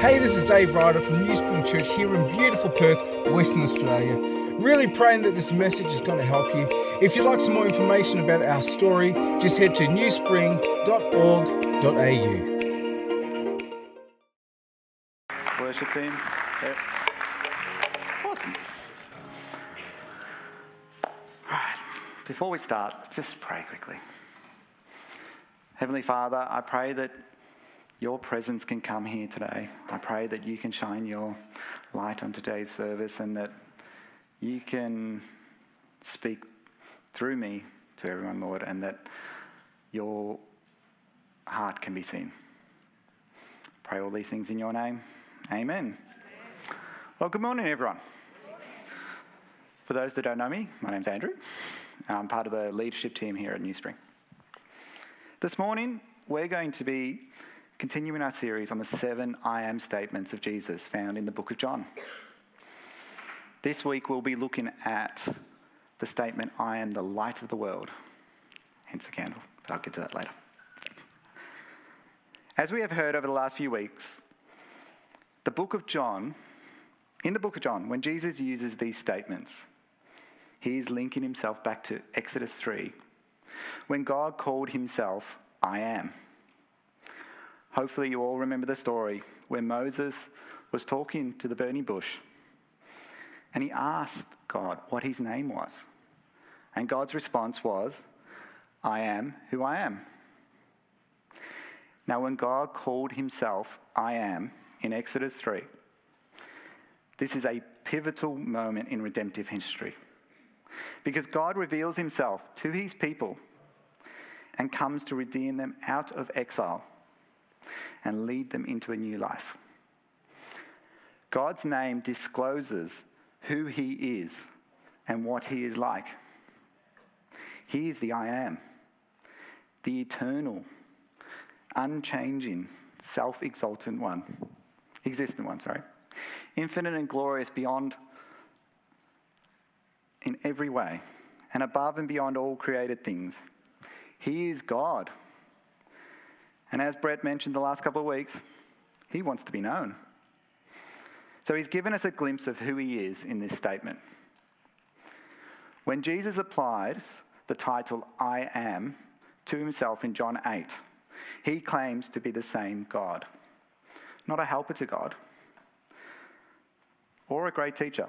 Hey, this is Dave Ryder from New Spring Church here in beautiful Perth, Western Australia. Really praying that this message is going to help you. If you'd like some more information about our story, just head to newspring.org.au. Worship team. Yep. Awesome. All right. Before we start, just pray quickly. Heavenly Father, I pray that your presence can come here today. I pray that you can shine your light on today's service and that you can speak through me to everyone, Lord, and that your heart can be seen. Pray all these things in your name. Amen. Well, good morning, everyone. For those that don't know me, my name's Andrew. And I'm part of the leadership team here at New Spring. This morning, we're going to be continuing our series on the seven I am statements of Jesus found in the book of John. This week we'll be looking at the statement, I am the light of the world, hence the candle, but I'll get to that later. As we have heard over the last few weeks, the book of John, in the book of John, when Jesus uses these statements, he is linking himself back to Exodus 3, when God called himself I am. Hopefully, you all remember the story where Moses was talking to the burning bush and he asked God what his name was. And God's response was, I am who I am. Now, when God called himself I am in Exodus 3, this is a pivotal moment in redemptive history because God reveals himself to his people and comes to redeem them out of exile and lead them into a new life. God's name discloses who He is and what He is like. He is the I am, the eternal, unchanging, self exaltant one, existent one, sorry, infinite and glorious beyond in every way, and above and beyond all created things. He is God. And as Brett mentioned the last couple of weeks, he wants to be known. So he's given us a glimpse of who he is in this statement. When Jesus applies the title I am to himself in John 8, he claims to be the same God, not a helper to God or a great teacher,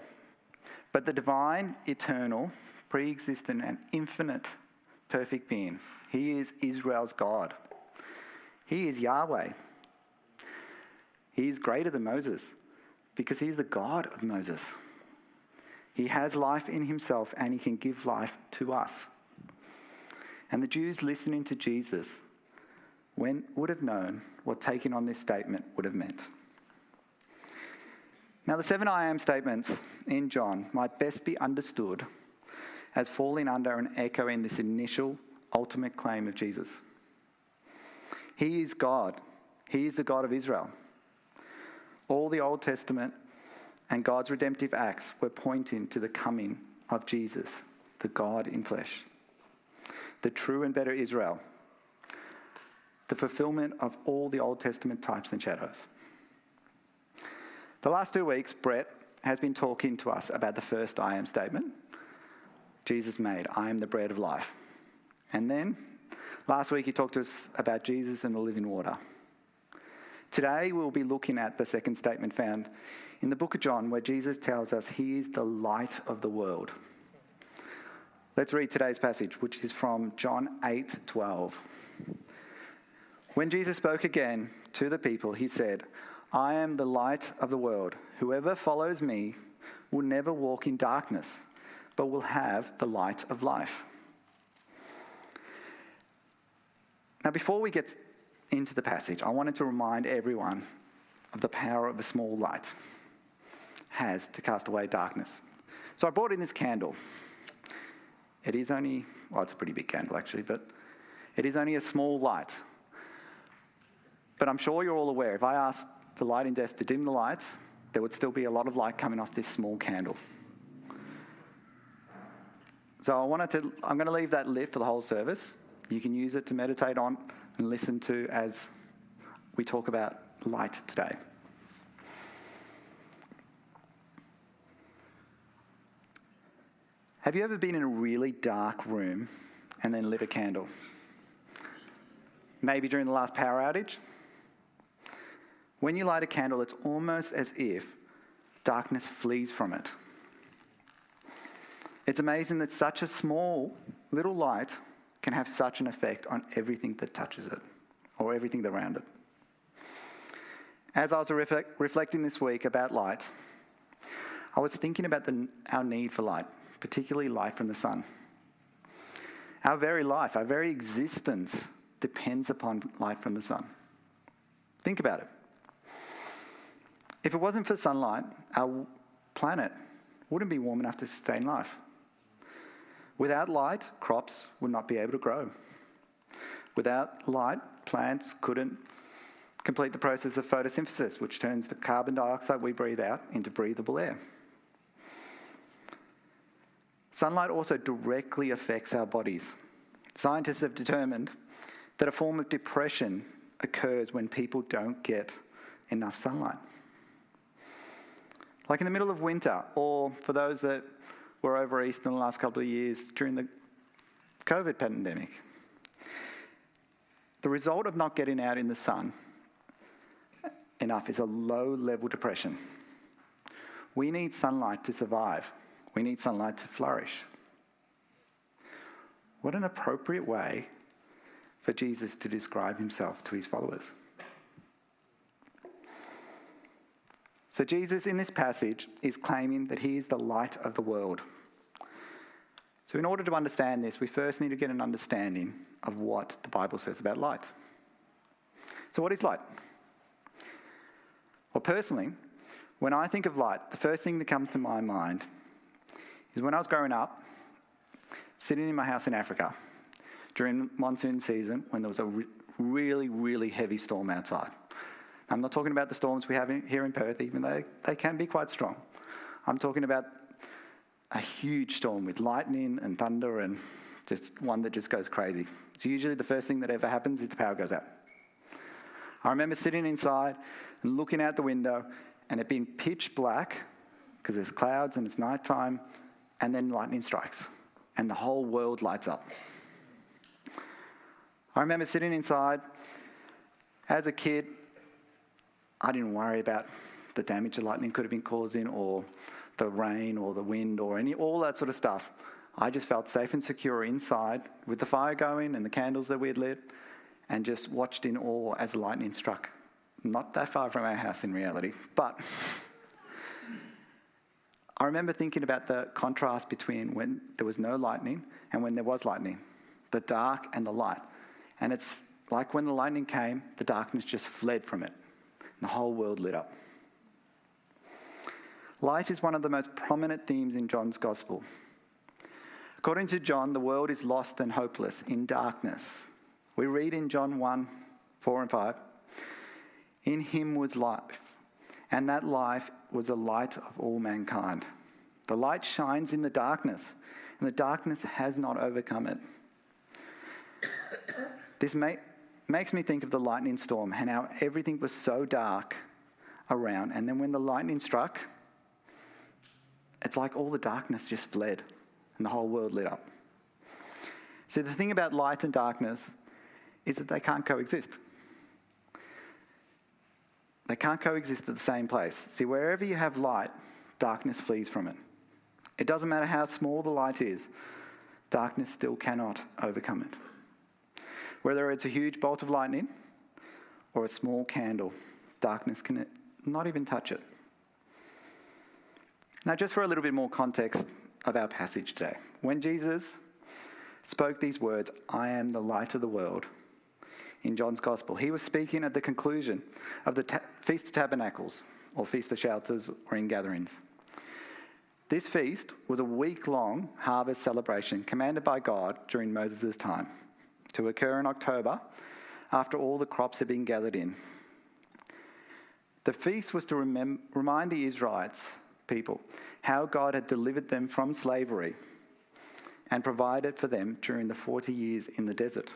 but the divine, eternal, pre existent, and infinite perfect being. He is Israel's God. He is Yahweh. He is greater than Moses because he is the God of Moses. He has life in himself and he can give life to us. And the Jews listening to Jesus when, would have known what taking on this statement would have meant. Now, the seven I am statements in John might best be understood as falling under and echoing this initial ultimate claim of Jesus. He is God. He is the God of Israel. All the Old Testament and God's redemptive acts were pointing to the coming of Jesus, the God in flesh, the true and better Israel, the fulfillment of all the Old Testament types and shadows. The last two weeks, Brett has been talking to us about the first I am statement Jesus made, I am the bread of life. And then Last week, he talked to us about Jesus and the living water. Today, we'll be looking at the second statement found in the book of John, where Jesus tells us he is the light of the world. Let's read today's passage, which is from John 8 12. When Jesus spoke again to the people, he said, I am the light of the world. Whoever follows me will never walk in darkness, but will have the light of life. Now, before we get into the passage, I wanted to remind everyone of the power of a small light has to cast away darkness. So I brought in this candle. It is only, well, it's a pretty big candle actually, but it is only a small light. But I'm sure you're all aware if I asked the lighting desk to dim the lights, there would still be a lot of light coming off this small candle. So I wanted to, I'm going to leave that lit for the whole service. You can use it to meditate on and listen to as we talk about light today. Have you ever been in a really dark room and then lit a candle? Maybe during the last power outage? When you light a candle, it's almost as if darkness flees from it. It's amazing that such a small little light can have such an effect on everything that touches it or everything around it. As I was reflect, reflecting this week about light, I was thinking about the, our need for light, particularly light from the sun. Our very life, our very existence depends upon light from the sun. Think about it. If it wasn't for sunlight, our planet wouldn't be warm enough to sustain life. Without light, crops would not be able to grow. Without light, plants couldn't complete the process of photosynthesis, which turns the carbon dioxide we breathe out into breathable air. Sunlight also directly affects our bodies. Scientists have determined that a form of depression occurs when people don't get enough sunlight. Like in the middle of winter, or for those that were over east in the last couple of years during the COVID pandemic. The result of not getting out in the sun enough is a low level depression. We need sunlight to survive. We need sunlight to flourish. What an appropriate way for Jesus to describe himself to his followers. So, Jesus in this passage is claiming that he is the light of the world. So, in order to understand this, we first need to get an understanding of what the Bible says about light. So, what is light? Well, personally, when I think of light, the first thing that comes to my mind is when I was growing up, sitting in my house in Africa during monsoon season when there was a re- really, really heavy storm outside. I'm not talking about the storms we have in, here in Perth, even though they can be quite strong. I'm talking about a huge storm with lightning and thunder and just one that just goes crazy. It's usually the first thing that ever happens is the power goes out. I remember sitting inside and looking out the window and it being pitch black because there's clouds and it's nighttime and then lightning strikes, and the whole world lights up. I remember sitting inside as a kid. I didn't worry about the damage the lightning could have been causing, or the rain, or the wind, or any all that sort of stuff. I just felt safe and secure inside with the fire going and the candles that we had lit, and just watched in awe as lightning struck. Not that far from our house in reality, but I remember thinking about the contrast between when there was no lightning and when there was lightning, the dark and the light. And it's like when the lightning came, the darkness just fled from it, the whole world lit up. Light is one of the most prominent themes in John's Gospel. According to John, the world is lost and hopeless in darkness. We read in John 1 4 and 5 In him was life, and that life was the light of all mankind. The light shines in the darkness, and the darkness has not overcome it. This may, makes me think of the lightning storm and how everything was so dark around. And then when the lightning struck, it's like all the darkness just fled and the whole world lit up. See, the thing about light and darkness is that they can't coexist. They can't coexist at the same place. See, wherever you have light, darkness flees from it. It doesn't matter how small the light is, darkness still cannot overcome it. Whether it's a huge bolt of lightning or a small candle, darkness can not even touch it. Now, just for a little bit more context of our passage today, when Jesus spoke these words, I am the light of the world, in John's Gospel. He was speaking at the conclusion of the ta- Feast of Tabernacles, or Feast of Shelters, or Ingatherings. This feast was a week long harvest celebration commanded by God during Moses' time to occur in October after all the crops had been gathered in. The feast was to remem- remind the Israelites, people, how God had delivered them from slavery and provided for them during the 40 years in the desert.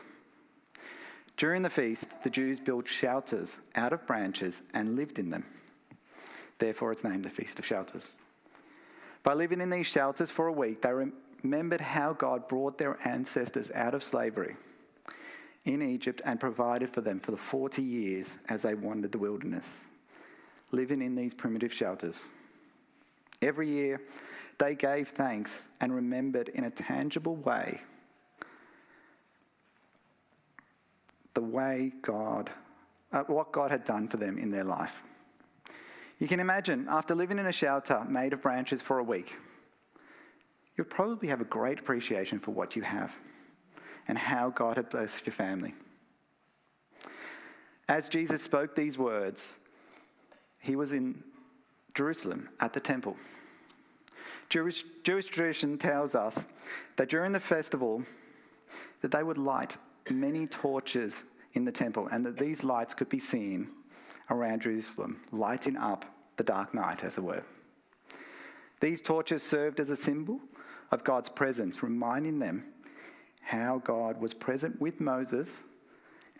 During the feast, the Jews built shelters out of branches and lived in them. Therefore, it's named the Feast of Shelters. By living in these shelters for a week, they remembered how God brought their ancestors out of slavery in Egypt and provided for them for the 40 years as they wandered the wilderness, living in these primitive shelters. Every year, they gave thanks and remembered in a tangible way the way God, uh, what God had done for them in their life. You can imagine, after living in a shelter made of branches for a week, you'll probably have a great appreciation for what you have and how God had blessed your family. As Jesus spoke these words, he was in Jerusalem at the temple. Jewish, Jewish tradition tells us that during the festival that they would light many torches in the temple and that these lights could be seen around Jerusalem, lighting up the dark night, as it were. These torches served as a symbol of God's presence, reminding them how God was present with Moses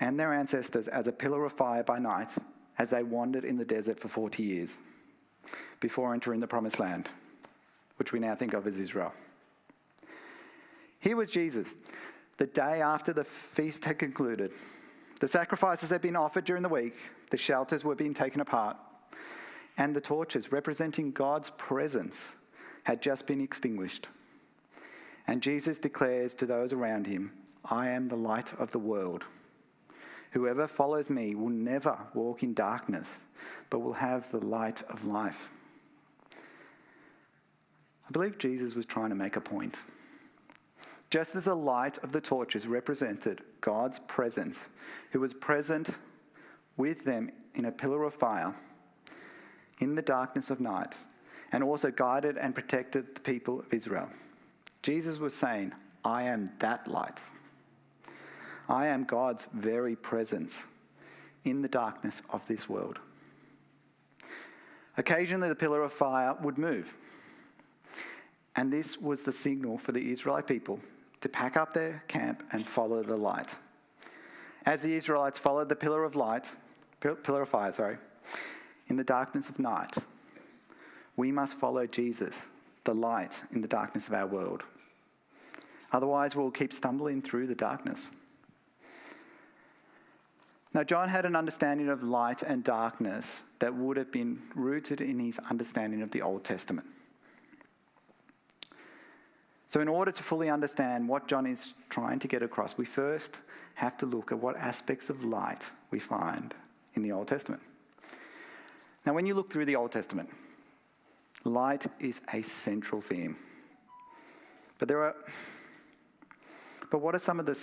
and their ancestors as a pillar of fire by night as they wandered in the desert for 40 years before entering the promised land, which we now think of as Israel. Here was Jesus, the day after the feast had concluded. The sacrifices had been offered during the week, the shelters were being taken apart, and the torches representing God's presence had just been extinguished. And Jesus declares to those around him, I am the light of the world. Whoever follows me will never walk in darkness, but will have the light of life. I believe Jesus was trying to make a point. Just as the light of the torches represented God's presence, who was present with them in a pillar of fire in the darkness of night, and also guided and protected the people of Israel. Jesus was saying, I am that light. I am God's very presence in the darkness of this world. Occasionally, the pillar of fire would move. And this was the signal for the Israelite people to pack up their camp and follow the light. As the Israelites followed the pillar of light, pillar of fire, sorry, in the darkness of night, we must follow Jesus, the light in the darkness of our world. Otherwise, we'll keep stumbling through the darkness. Now, John had an understanding of light and darkness that would have been rooted in his understanding of the Old Testament. So, in order to fully understand what John is trying to get across, we first have to look at what aspects of light we find in the Old Testament. Now, when you look through the Old Testament, light is a central theme. But there are but what are some of the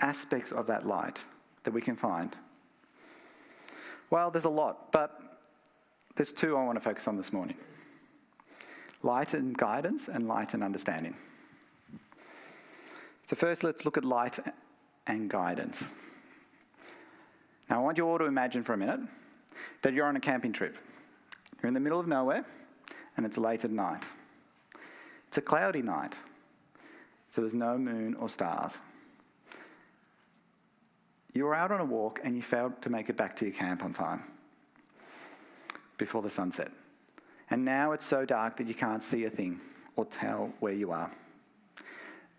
aspects of that light that we can find? Well, there's a lot, but there's two I want to focus on this morning light and guidance, and light and understanding. So, first, let's look at light and guidance. Now, I want you all to imagine for a minute that you're on a camping trip. You're in the middle of nowhere, and it's late at night. It's a cloudy night, so there's no moon or stars. You were out on a walk and you failed to make it back to your camp on time before the sunset. And now it's so dark that you can't see a thing or tell where you are.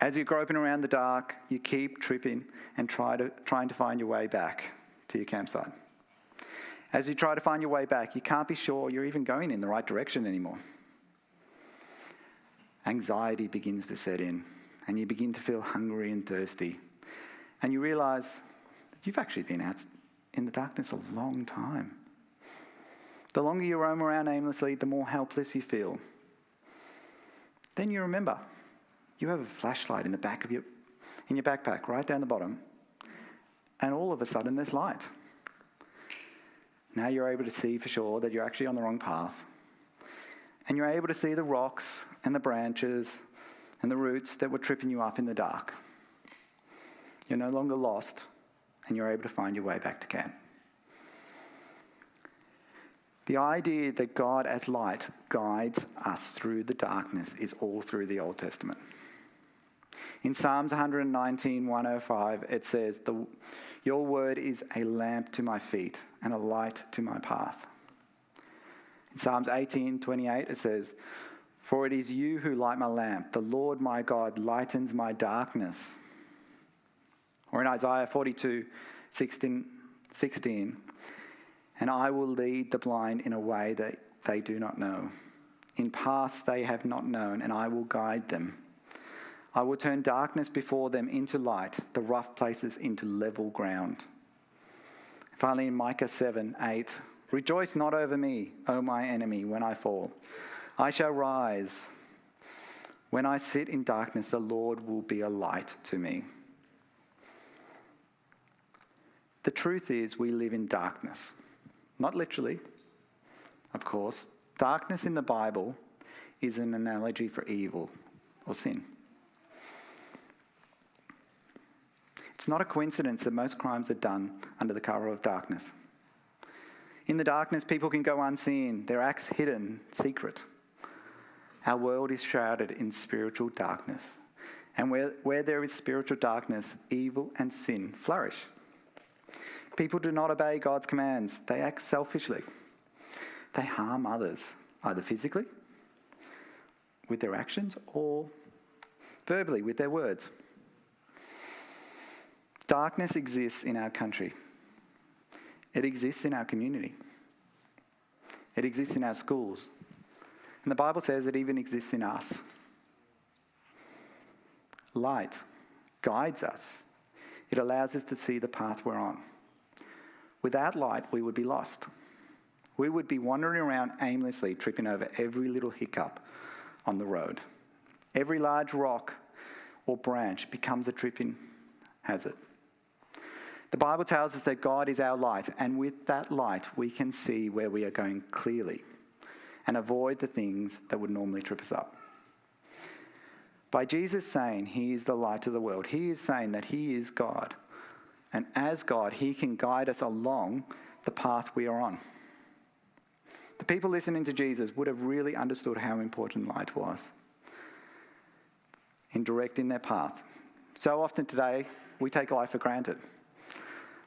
As you're groping around the dark, you keep tripping and try to, trying to find your way back to your campsite. As you try to find your way back, you can't be sure you're even going in the right direction anymore. Anxiety begins to set in, and you begin to feel hungry and thirsty. And you realize that you've actually been out in the darkness a long time. The longer you roam around aimlessly, the more helpless you feel. Then you remember you have a flashlight in the back of your in your backpack, right down the bottom, and all of a sudden there's light. Now you're able to see for sure that you're actually on the wrong path. And you're able to see the rocks and the branches and the roots that were tripping you up in the dark. You're no longer lost, and you're able to find your way back to camp. The idea that God as light guides us through the darkness is all through the Old Testament. In Psalms 119, 105, it says, Your word is a lamp to my feet and a light to my path. In Psalms 18, 28, it says, For it is you who light my lamp. The Lord my God lightens my darkness. Or in Isaiah 42 16, 16 and I will lead the blind in a way that they do not know. In paths they have not known, and I will guide them. I will turn darkness before them into light, the rough places into level ground. Finally, in Micah 7 8, rejoice not over me, O my enemy, when I fall. I shall rise. When I sit in darkness, the Lord will be a light to me. The truth is, we live in darkness. Not literally, of course. Darkness in the Bible is an analogy for evil or sin. It's not a coincidence that most crimes are done under the cover of darkness. In the darkness, people can go unseen, their acts hidden, secret. Our world is shrouded in spiritual darkness. And where, where there is spiritual darkness, evil and sin flourish. People do not obey God's commands, they act selfishly. They harm others, either physically, with their actions, or verbally, with their words. Darkness exists in our country. It exists in our community. It exists in our schools. And the Bible says it even exists in us. Light guides us, it allows us to see the path we're on. Without light, we would be lost. We would be wandering around aimlessly, tripping over every little hiccup on the road. Every large rock or branch becomes a tripping hazard. The Bible tells us that God is our light, and with that light, we can see where we are going clearly and avoid the things that would normally trip us up. By Jesus saying he is the light of the world, he is saying that he is God. And as God, he can guide us along the path we are on. The people listening to Jesus would have really understood how important light was in directing their path. So often today, we take life for granted.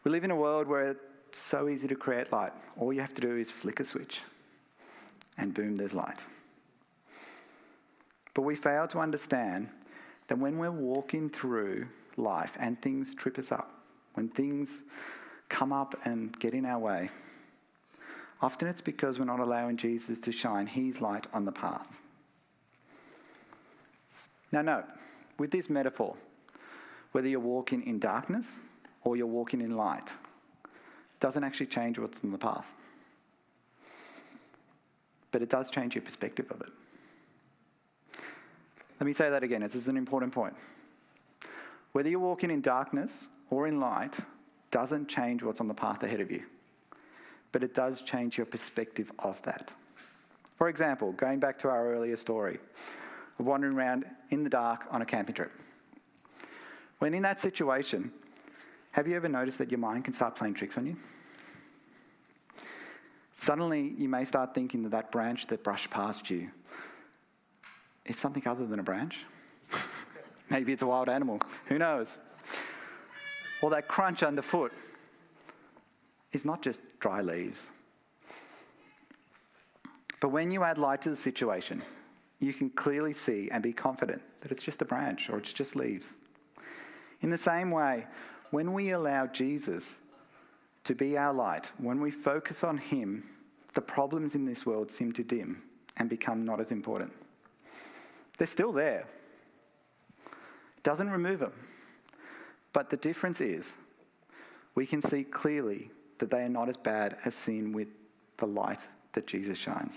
We live in a world where it's so easy to create light. All you have to do is flick a switch and boom, there's light. But we fail to understand that when we're walking through life and things trip us up, when things come up and get in our way, often it's because we're not allowing Jesus to shine his light on the path. Now, note, with this metaphor, whether you're walking in darkness or you're walking in light, doesn't actually change what's on the path but it does change your perspective of it. Let me say that again, this is an important point. Whether you're walking in darkness or in light doesn't change what's on the path ahead of you, but it does change your perspective of that. For example, going back to our earlier story of wandering around in the dark on a camping trip. When in that situation, have you ever noticed that your mind can start playing tricks on you? Suddenly, you may start thinking that that branch that brushed past you is something other than a branch. Maybe it's a wild animal. Who knows? Or that crunch underfoot is not just dry leaves. But when you add light to the situation, you can clearly see and be confident that it's just a branch or it's just leaves. In the same way, when we allow Jesus to be our light, when we focus on Him, the problems in this world seem to dim and become not as important. They're still there. Doesn't remove them. But the difference is we can see clearly that they are not as bad as seen with the light that Jesus shines.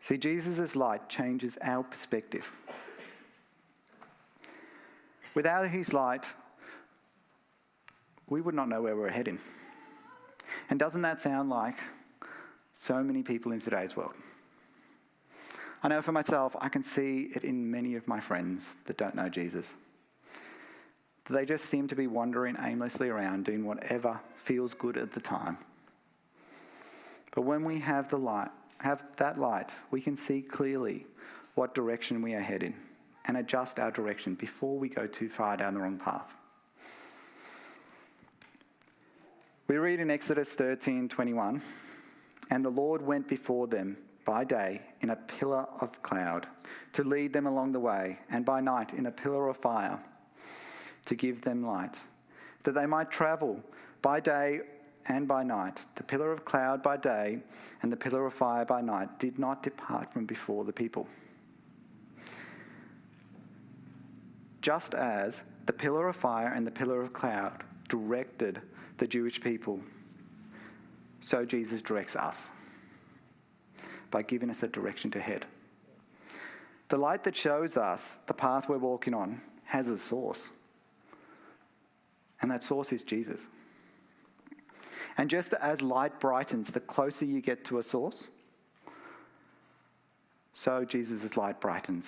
See, Jesus' light changes our perspective. Without his light, we would not know where we're heading. And doesn't that sound like so many people in today's world? I know for myself, I can see it in many of my friends that don't know Jesus. They just seem to be wandering aimlessly around doing whatever feels good at the time. But when we have the light, have that light, we can see clearly what direction we are heading and adjust our direction before we go too far down the wrong path. We read in Exodus 13 21, and the Lord went before them by day in a pillar of cloud to lead them along the way, and by night in a pillar of fire to give them light, that they might travel by day and by night. The pillar of cloud by day and the pillar of fire by night did not depart from before the people. Just as the pillar of fire and the pillar of cloud directed the Jewish people, so Jesus directs us by giving us a direction to head. The light that shows us the path we're walking on has a source, and that source is Jesus. And just as light brightens the closer you get to a source, so Jesus' light brightens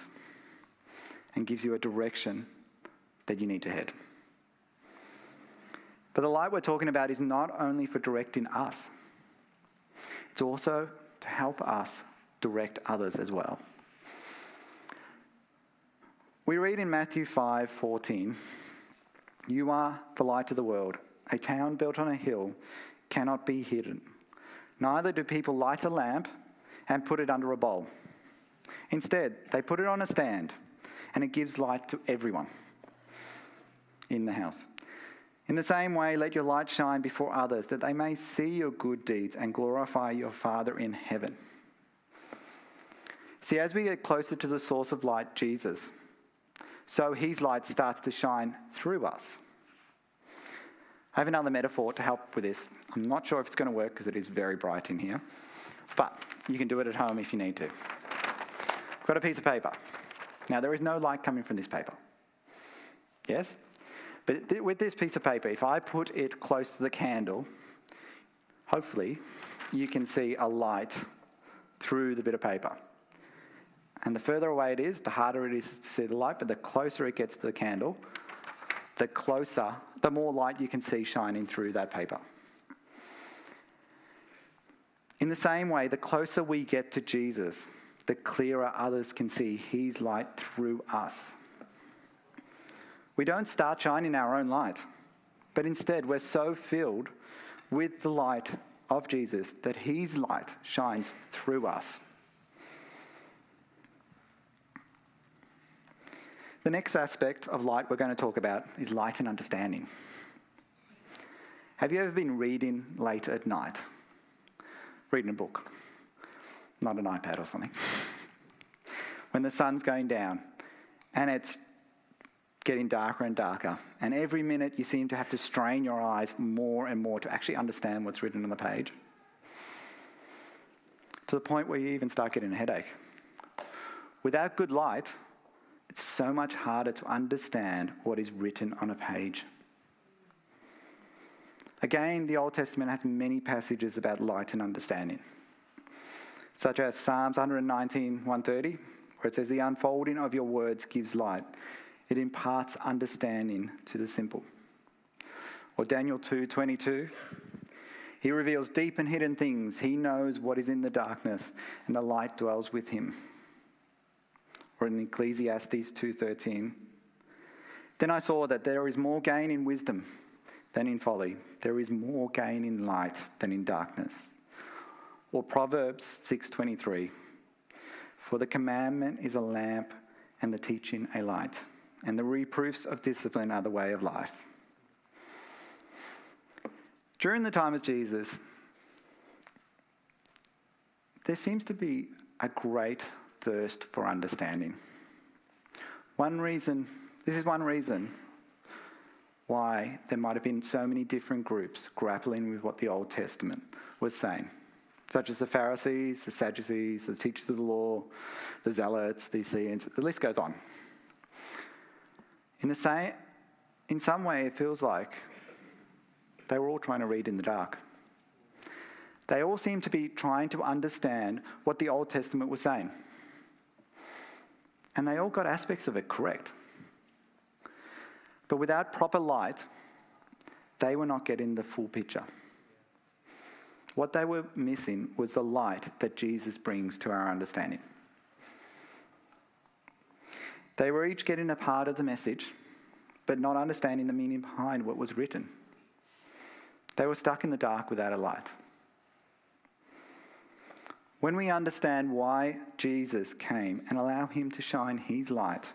and gives you a direction that you need to head. But the light we're talking about is not only for directing us, it's also to help us direct others as well. We read in Matthew 5 14, You are the light of the world. A town built on a hill cannot be hidden. Neither do people light a lamp and put it under a bowl. Instead, they put it on a stand, and it gives light to everyone in the house. In the same way, let your light shine before others, that they may see your good deeds and glorify your Father in heaven. See, as we get closer to the source of light, Jesus, so his light starts to shine through us. I have another metaphor to help with this. I'm not sure if it's going to work because it is very bright in here, but you can do it at home if you need to. I've got a piece of paper. Now, there is no light coming from this paper. Yes? But th- with this piece of paper, if I put it close to the candle, hopefully you can see a light through the bit of paper. And the further away it is, the harder it is to see the light, but the closer it gets to the candle, the closer, the more light you can see shining through that paper. In the same way, the closer we get to Jesus, the clearer others can see His light through us. We don't start shining our own light, but instead we're so filled with the light of Jesus that His light shines through us. The next aspect of light we're going to talk about is light and understanding. Have you ever been reading late at night? Reading a book, not an iPad or something. when the sun's going down and it's getting darker and darker, and every minute you seem to have to strain your eyes more and more to actually understand what's written on the page. To the point where you even start getting a headache. Without good light, it's so much harder to understand what is written on a page. Again, the Old Testament has many passages about light and understanding, such as Psalms 119, 130, where it says, The unfolding of your words gives light, it imparts understanding to the simple. Or Daniel 2, 22, he reveals deep and hidden things. He knows what is in the darkness, and the light dwells with him or in Ecclesiastes 2:13. Then I saw that there is more gain in wisdom than in folly. There is more gain in light than in darkness. Or Proverbs 6:23. For the commandment is a lamp and the teaching a light, and the reproofs of discipline are the way of life. During the time of Jesus, there seems to be a great thirst for understanding. One reason, this is one reason why there might have been so many different groups grappling with what the Old Testament was saying, such as the Pharisees, the Sadducees, the teachers of the law, the Zealots, the Essenes, the list goes on. In, the same, in some way, it feels like they were all trying to read in the dark. They all seem to be trying to understand what the Old Testament was saying. And they all got aspects of it correct. But without proper light, they were not getting the full picture. What they were missing was the light that Jesus brings to our understanding. They were each getting a part of the message, but not understanding the meaning behind what was written. They were stuck in the dark without a light. When we understand why Jesus came and allow Him to shine His light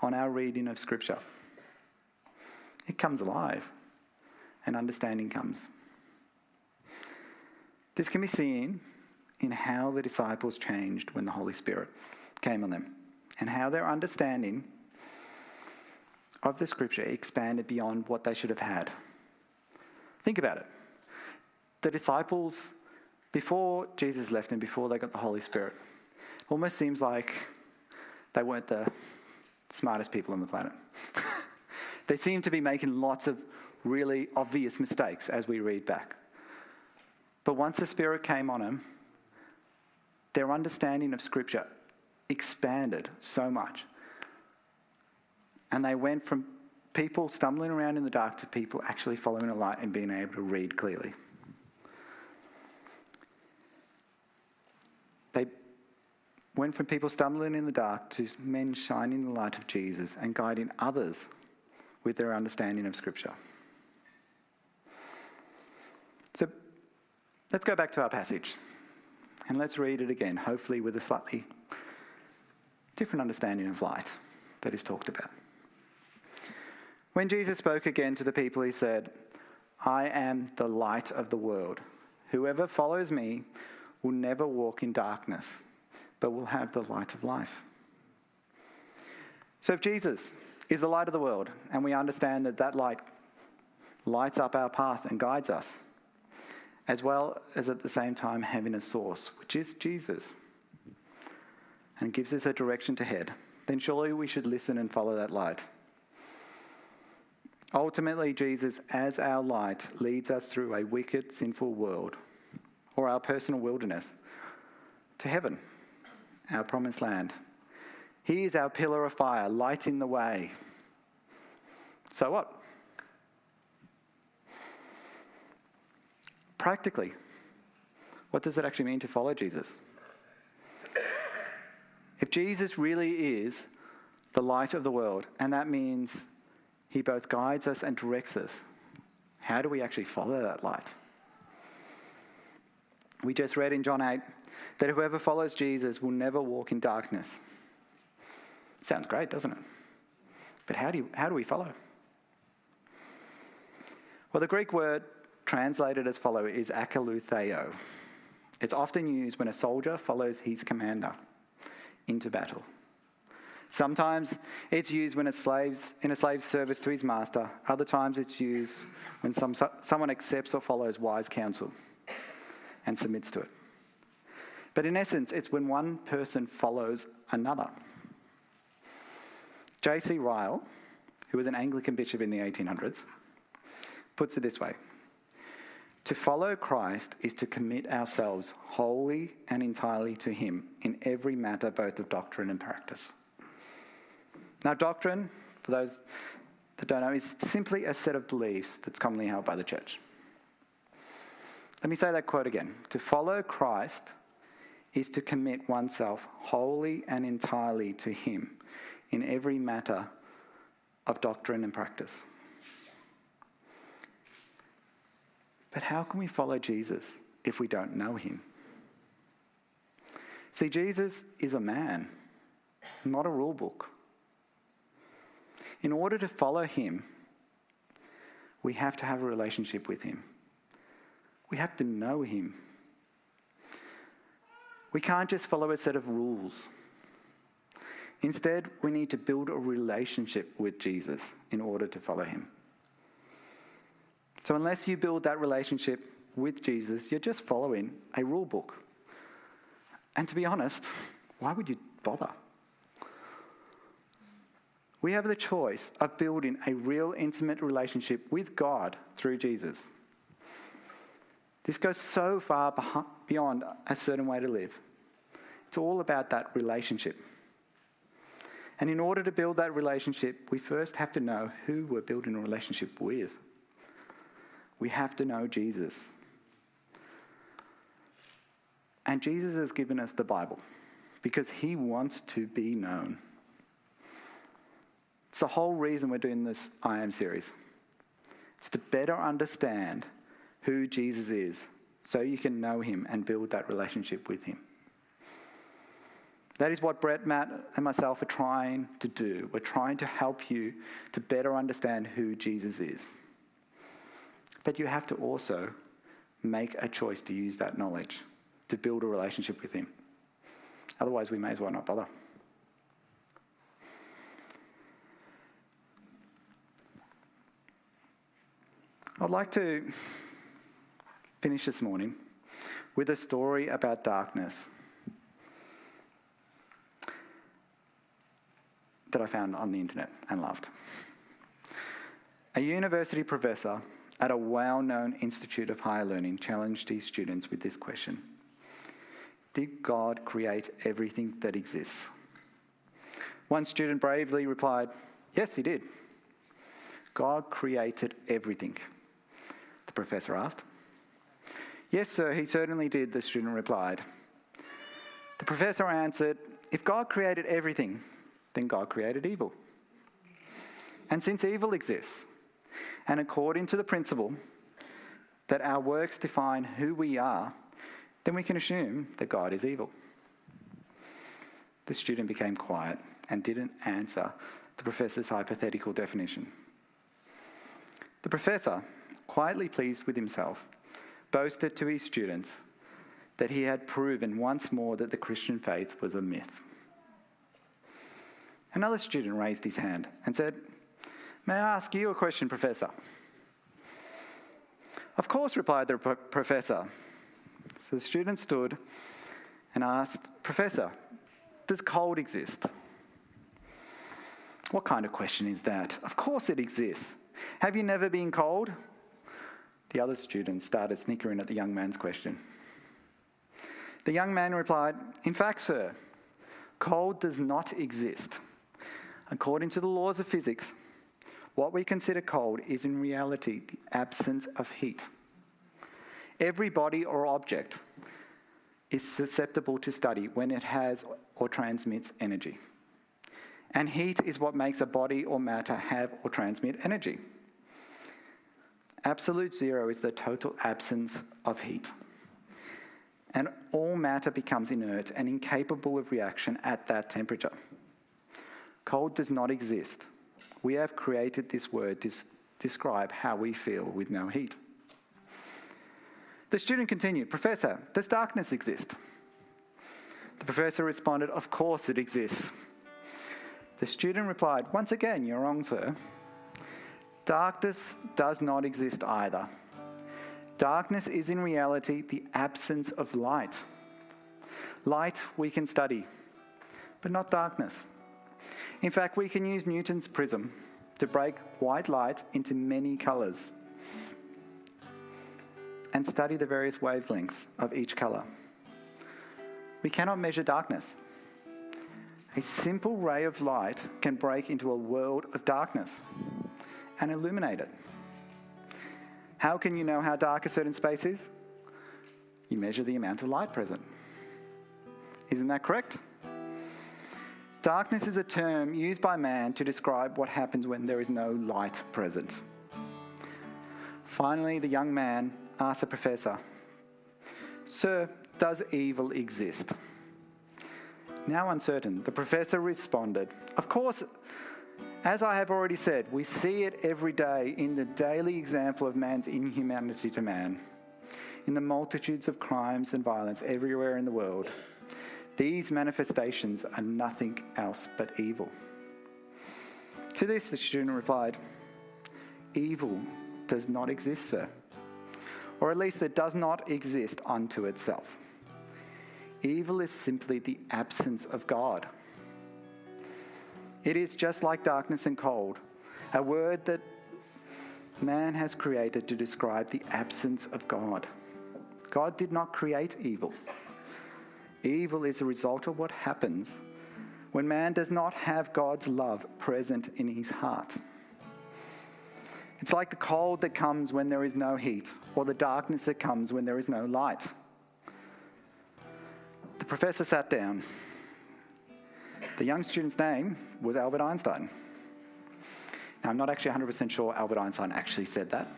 on our reading of Scripture, it comes alive and understanding comes. This can be seen in how the disciples changed when the Holy Spirit came on them and how their understanding of the Scripture expanded beyond what they should have had. Think about it. The disciples, before Jesus left and before they got the Holy Spirit, almost seems like they weren't the smartest people on the planet. they seem to be making lots of really obvious mistakes as we read back. But once the Spirit came on them, their understanding of Scripture expanded so much. And they went from people stumbling around in the dark to people actually following a light and being able to read clearly. They went from people stumbling in the dark to men shining the light of Jesus and guiding others with their understanding of Scripture. So let's go back to our passage and let's read it again, hopefully with a slightly different understanding of light that is talked about. When Jesus spoke again to the people, he said, I am the light of the world. Whoever follows me will never walk in darkness, but will have the light of life. So if Jesus is the light of the world, and we understand that that light lights up our path and guides us, as well as at the same time having a source, which is Jesus, and gives us a direction to head, then surely we should listen and follow that light. Ultimately, Jesus, as our light, leads us through a wicked, sinful world, or our personal wilderness, to heaven, our promised land. He is our pillar of fire, lighting the way. So what? Practically, what does it actually mean to follow Jesus? If Jesus really is the light of the world, and that means he both guides us and directs us, how do we actually follow that light? We just read in John 8 that whoever follows Jesus will never walk in darkness. Sounds great, doesn't it? But how do, you, how do we follow? Well, the Greek word translated as follow is akalutheo. It's often used when a soldier follows his commander into battle. Sometimes it's used when a slave's in a slave's service to his master. Other times it's used when some, someone accepts or follows wise counsel and submits to it. But in essence, it's when one person follows another. J.C. Ryle, who was an Anglican bishop in the 1800s, puts it this way To follow Christ is to commit ourselves wholly and entirely to Him in every matter, both of doctrine and practice. Now, doctrine, for those that don't know, is simply a set of beliefs that's commonly held by the church. Let me say that quote again. To follow Christ is to commit oneself wholly and entirely to Him in every matter of doctrine and practice. But how can we follow Jesus if we don't know Him? See, Jesus is a man, not a rule book. In order to follow him, we have to have a relationship with him. We have to know him. We can't just follow a set of rules. Instead, we need to build a relationship with Jesus in order to follow him. So, unless you build that relationship with Jesus, you're just following a rule book. And to be honest, why would you bother? We have the choice of building a real intimate relationship with God through Jesus. This goes so far beyond a certain way to live. It's all about that relationship. And in order to build that relationship, we first have to know who we're building a relationship with. We have to know Jesus. And Jesus has given us the Bible because he wants to be known. It's the whole reason we're doing this I Am series. It's to better understand who Jesus is so you can know him and build that relationship with him. That is what Brett, Matt, and myself are trying to do. We're trying to help you to better understand who Jesus is. But you have to also make a choice to use that knowledge to build a relationship with Him. Otherwise, we may as well not bother. I'd like to finish this morning with a story about darkness that I found on the internet and loved. A university professor at a well known institute of higher learning challenged his students with this question Did God create everything that exists? One student bravely replied, Yes, he did. God created everything. The professor asked. Yes, sir, he certainly did, the student replied. The professor answered, If God created everything, then God created evil. And since evil exists, and according to the principle that our works define who we are, then we can assume that God is evil. The student became quiet and didn't answer the professor's hypothetical definition. The professor, quietly pleased with himself, boasted to his students that he had proven once more that the Christian faith was a myth. Another student raised his hand and said, May I ask you a question, Professor? Of course, replied the pro- professor. So the student stood and asked, Professor, does cold exist? What kind of question is that? Of course it exists. Have you never been cold? The other students started snickering at the young man's question. The young man replied, In fact, sir, cold does not exist. According to the laws of physics, what we consider cold is in reality the absence of heat. Every body or object is susceptible to study when it has or transmits energy. And heat is what makes a body or matter have or transmit energy. Absolute zero is the total absence of heat. And all matter becomes inert and incapable of reaction at that temperature. Cold does not exist. We have created this word to describe how we feel with no heat. The student continued, Professor, does darkness exist? The professor responded, Of course it exists. The student replied, Once again, you're wrong, sir. Darkness does not exist either. Darkness is in reality the absence of light. Light we can study, but not darkness. In fact, we can use Newton's prism to break white light into many colours and study the various wavelengths of each colour. We cannot measure darkness. A simple ray of light can break into a world of darkness and illuminate it. How can you know how dark a certain space is? You measure the amount of light present. Isn't that correct? Darkness is a term used by man to describe what happens when there is no light present. Finally, the young man asked the professor, Sir, does evil exist? Now uncertain, the professor responded, Of course, as I have already said, we see it every day in the daily example of man's inhumanity to man, in the multitudes of crimes and violence everywhere in the world. These manifestations are nothing else but evil. To this, the student replied, Evil does not exist, sir. Or at least it does not exist unto itself. Evil is simply the absence of God. It is just like darkness and cold, a word that man has created to describe the absence of God. God did not create evil. Evil is a result of what happens when man does not have God's love present in his heart. It's like the cold that comes when there is no heat, or the darkness that comes when there is no light. The professor sat down. The young student's name was Albert Einstein. Now, I'm not actually 100% sure Albert Einstein actually said that.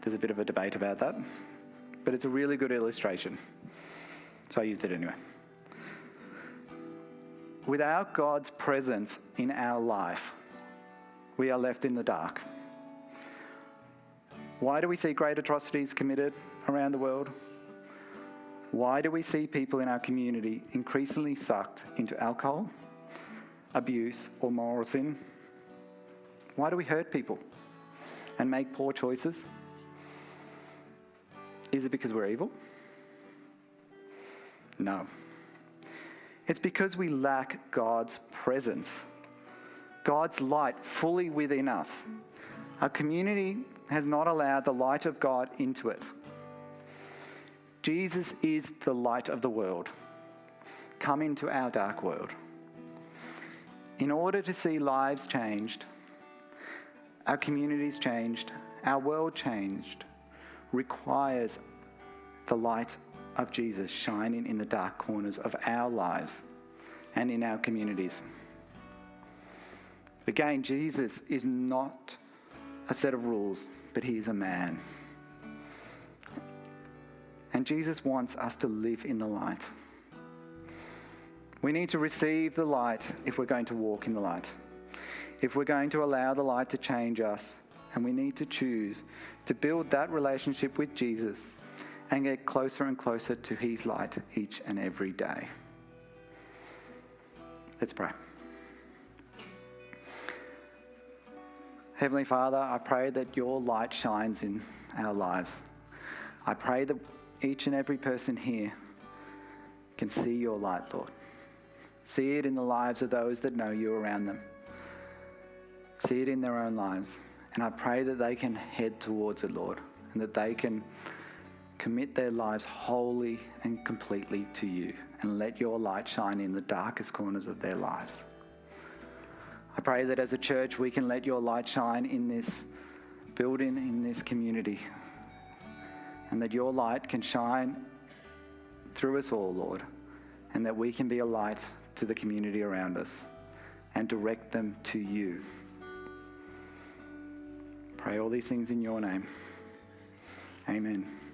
There's a bit of a debate about that. But it's a really good illustration. So I used it anyway. without God's presence in our life, we are left in the dark. Why do we see great atrocities committed around the world? Why do we see people in our community increasingly sucked into alcohol, abuse, or moral sin? Why do we hurt people and make poor choices? Is it because we're evil? No. It's because we lack God's presence, God's light fully within us. Our community has not allowed the light of God into it. Jesus is the light of the world. Come into our dark world. In order to see lives changed, our communities changed, our world changed, requires the light of Jesus shining in the dark corners of our lives and in our communities. Again, Jesus is not a set of rules, but he is a man. And Jesus wants us to live in the light. We need to receive the light if we're going to walk in the light. If we're going to allow the light to change us, and we need to choose to build that relationship with Jesus and get closer and closer to His light each and every day. Let's pray. Heavenly Father, I pray that your light shines in our lives. I pray that each and every person here can see your light, Lord. See it in the lives of those that know you around them. See it in their own lives. And I pray that they can head towards it, Lord, and that they can commit their lives wholly and completely to you and let your light shine in the darkest corners of their lives. I pray that as a church we can let your light shine in this building, in this community, and that your light can shine through us all, Lord, and that we can be a light to the community around us and direct them to you. Pray all these things in your name. Amen.